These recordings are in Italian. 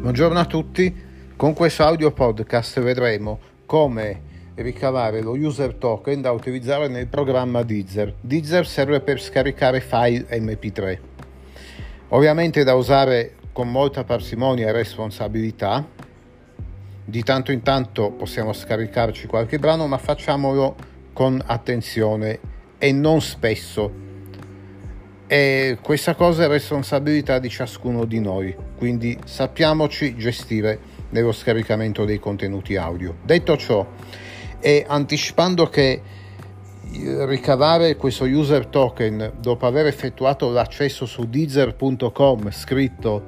Buongiorno a tutti, con questo audio podcast vedremo come ricavare lo user token da utilizzare nel programma Deezer. Deezer serve per scaricare file MP3, ovviamente da usare con molta parsimonia e responsabilità. Di tanto in tanto possiamo scaricarci qualche brano, ma facciamolo con attenzione e non spesso e questa cosa è responsabilità di ciascuno di noi, quindi sappiamoci gestire nello scaricamento dei contenuti audio. Detto ciò, e anticipando che ricavare questo user token dopo aver effettuato l'accesso su deezer.com scritto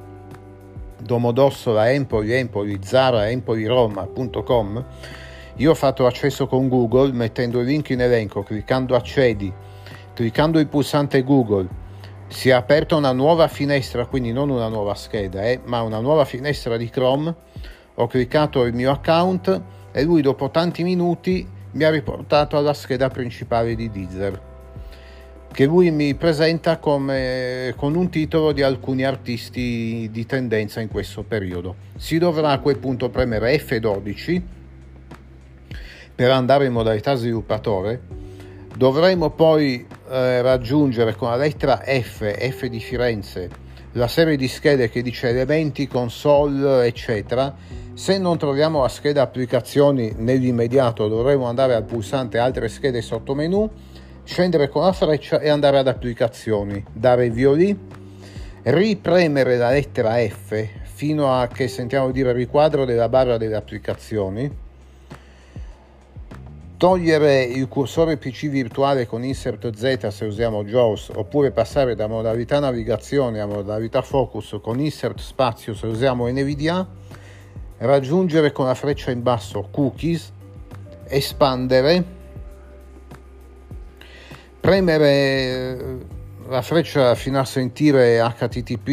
Domodossola Empoli Empoli Zara Empoli Roma.com io ho fatto accesso con Google mettendo il link in elenco cliccando accedi cliccando il pulsante Google si è aperta una nuova finestra, quindi non una nuova scheda, eh, ma una nuova finestra di Chrome. Ho cliccato il mio account e lui dopo tanti minuti mi ha riportato alla scheda principale di Deezer, che lui mi presenta come, con un titolo di alcuni artisti di tendenza in questo periodo. Si dovrà a quel punto premere F12 per andare in modalità sviluppatore Dovremo poi eh, raggiungere con la lettera F, F di Firenze, la serie di schede che dice elementi, console, eccetera. Se non troviamo la scheda applicazioni nell'immediato dovremo andare al pulsante altre schede sotto menu, scendere con la freccia e andare ad applicazioni, dare il via lì, ripremere la lettera F fino a che sentiamo dire riquadro della barra delle applicazioni togliere il cursore PC virtuale con insert Z se usiamo JAWS oppure passare da modalità navigazione a modalità focus con insert spazio se usiamo NVDA, raggiungere con la freccia in basso cookies, espandere, premere eh, la freccia fino a sentire http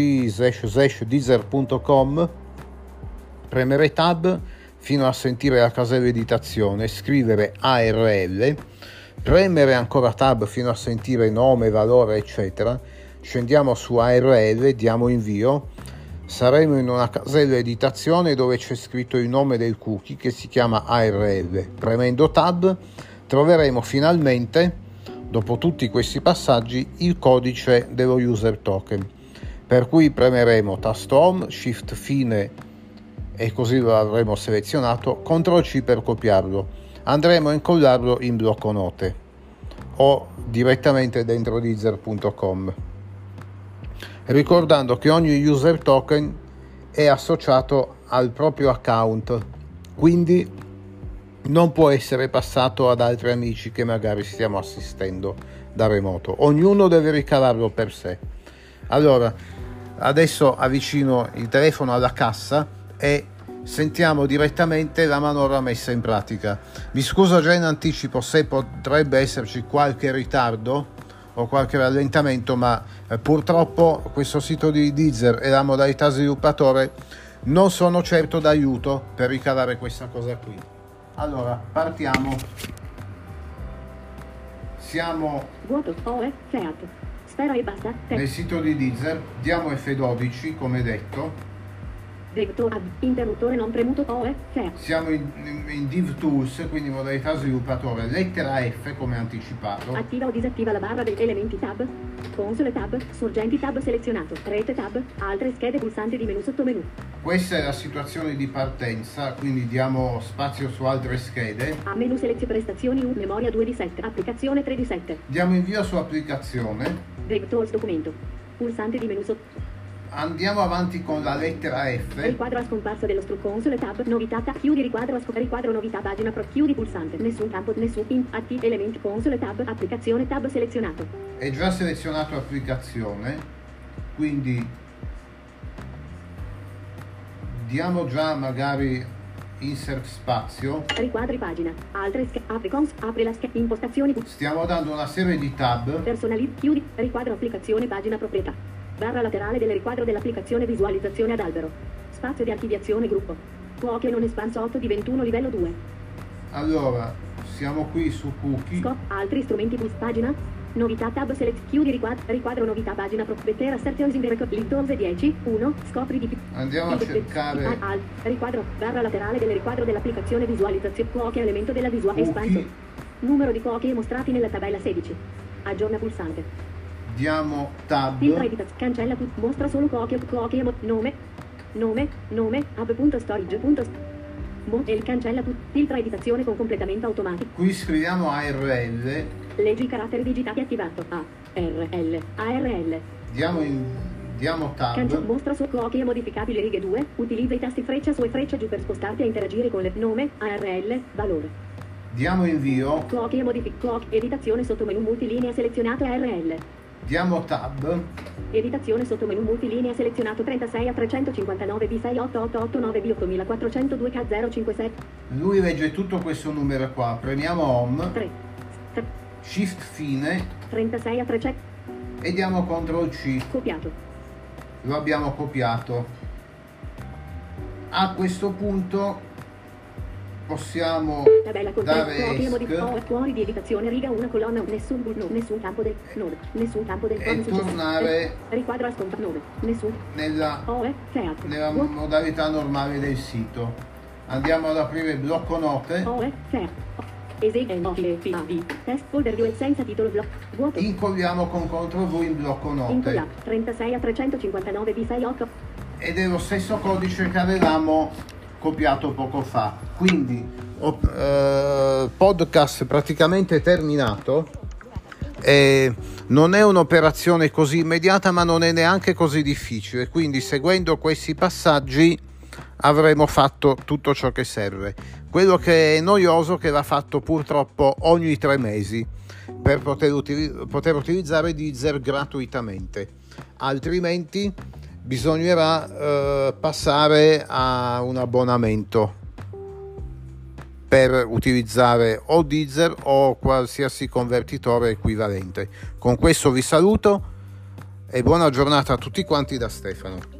deezer.com, premere tab, fino a sentire la casella editazione, scrivere ARL, premere ancora tab fino a sentire nome, valore, eccetera. Scendiamo su ARL, diamo invio. Saremo in una casella editazione dove c'è scritto il nome del cookie che si chiama ARL. Premendo tab troveremo finalmente, dopo tutti questi passaggi, il codice dello user token. Per cui premeremo tasto home, shift fine e così lo avremo selezionato, CTRL C per copiarlo. Andremo a incollarlo in blocco note o direttamente dentro deezer.com. Ricordando che ogni user token è associato al proprio account, quindi non può essere passato ad altri amici che magari stiamo assistendo da remoto. Ognuno deve ricavarlo per sé. Allora, adesso avvicino il telefono alla cassa e sentiamo direttamente la manovra messa in pratica. Mi scuso già in anticipo se potrebbe esserci qualche ritardo o qualche rallentamento, ma eh, purtroppo questo sito di Deezer e la modalità sviluppatore non sono certo d'aiuto per ricavare questa cosa qui. Allora, partiamo. Siamo Vuoto, OE, Seat. Spera e basta. Nel sito di Deezer, diamo F12 come detto Vector interruttore non premuto OE FE. Siamo in, in, Div Tools, quindi modalità sviluppatore, lettera F come anticipato. Attiva o disattiva la barra degli elementi tab, console tab, sorgenti tab selezionato, rete tab, altre schede pulsanti di menu sotto menu. Questa è la situazione di partenza, quindi diamo spazio su altre schede. A menu selezio prestazioni U, memoria 2 di 7, applicazione 3 di 7. Diamo invio su applicazione. Vectors documento, pulsante di menu sotto Andiamo avanti con la lettera F. Riquadro a scomparsa dello console tab, novità, tab, chiudi riquadro a scomparsa, riquadro novità, pagina pro, chiudi pulsante, nessun campo, nessun in, atti, elementi, console tab, applicazione tab selezionato. È già selezionato applicazione, quindi diamo già magari insert spazio. Riquadri pagina, altre schede, apri cons, apri la scheda, impostazioni. Stiamo dando una serie di tab. Personalizz, chiudi, riquadro applicazione, pagina proprietà. Barra laterale del riquadro dell'applicazione visualizzazione ad albero. Spazio di archiviazione gruppo. Cookie non espanso 8 di 21 livello 2. Allora, siamo qui su cookie. Scop, altri strumenti plus pagina. Novità tab select chiudi riquadro, riquadro novità pagina pro better assertions in record link 12 10 1 scopri di Andiamo a cercare al- riquadro barra laterale del riquadro dell'applicazione visualizzazione cuoche elemento della visuale Cookie. espanso numero di cuoche mostrati nella tabella 16 aggiorna pulsante diamo tab. Filtra cancella tutto mostra solo cuoche mo- nome nome nome mo- e cancella tutto filtra editazione con completamento automatico. Qui scriviamo ARL leggi i caratteri digitati attivato A R L A R L. Diamo, in, diamo tab. Mostra su cuoche modificabili righe 2, utilizza i tasti freccia su e freccia giù per spostarti a interagire con le nome, ARL, valore. diamo invio. Cuoche modific cuoche, editazione sotto menu multilinea selezionato ARL. Diamo tab. Editazione sotto menu multilinea selezionato 36 a 359 B 68889 B 8402 K 057 lui legge tutto questo numero qua. Premiamo home. 3 3 shift fine. 36 a 300 e diamo CTRL C. Copiato. lo abbiamo copiato. A questo punto possiamo Tabella con dare esc fuori di editazione riga 1 colonna nessun no, nessun campo del node, nessun campo del E tornare- riquadro a sconta 9 nessun nella, nella modalità normale del sito. Andiamo ad aprire il blocco note. OE Seat Esegui Test folder dual senza titolo blocco. Vuoto. Incolliamo con CTRL V in blocco note. Incolla 36 a 359 B68 ed è lo stesso codice che avevamo copiato poco fa. Quindi ho- eh, podcast praticamente terminato. E non è un'operazione così immediata ma non è neanche così difficile. Quindi seguendo questi passaggi avremo fatto tutto ciò che serve. Quello che è noioso è che va fatto purtroppo ogni tre mesi per poter, utili- poter utilizzare Deezer gratuitamente. Altrimenti bisognerà eh, passare a un abbonamento per utilizzare o Deezer o qualsiasi convertitore equivalente. Con questo vi saluto e buona giornata a tutti quanti da Stefano.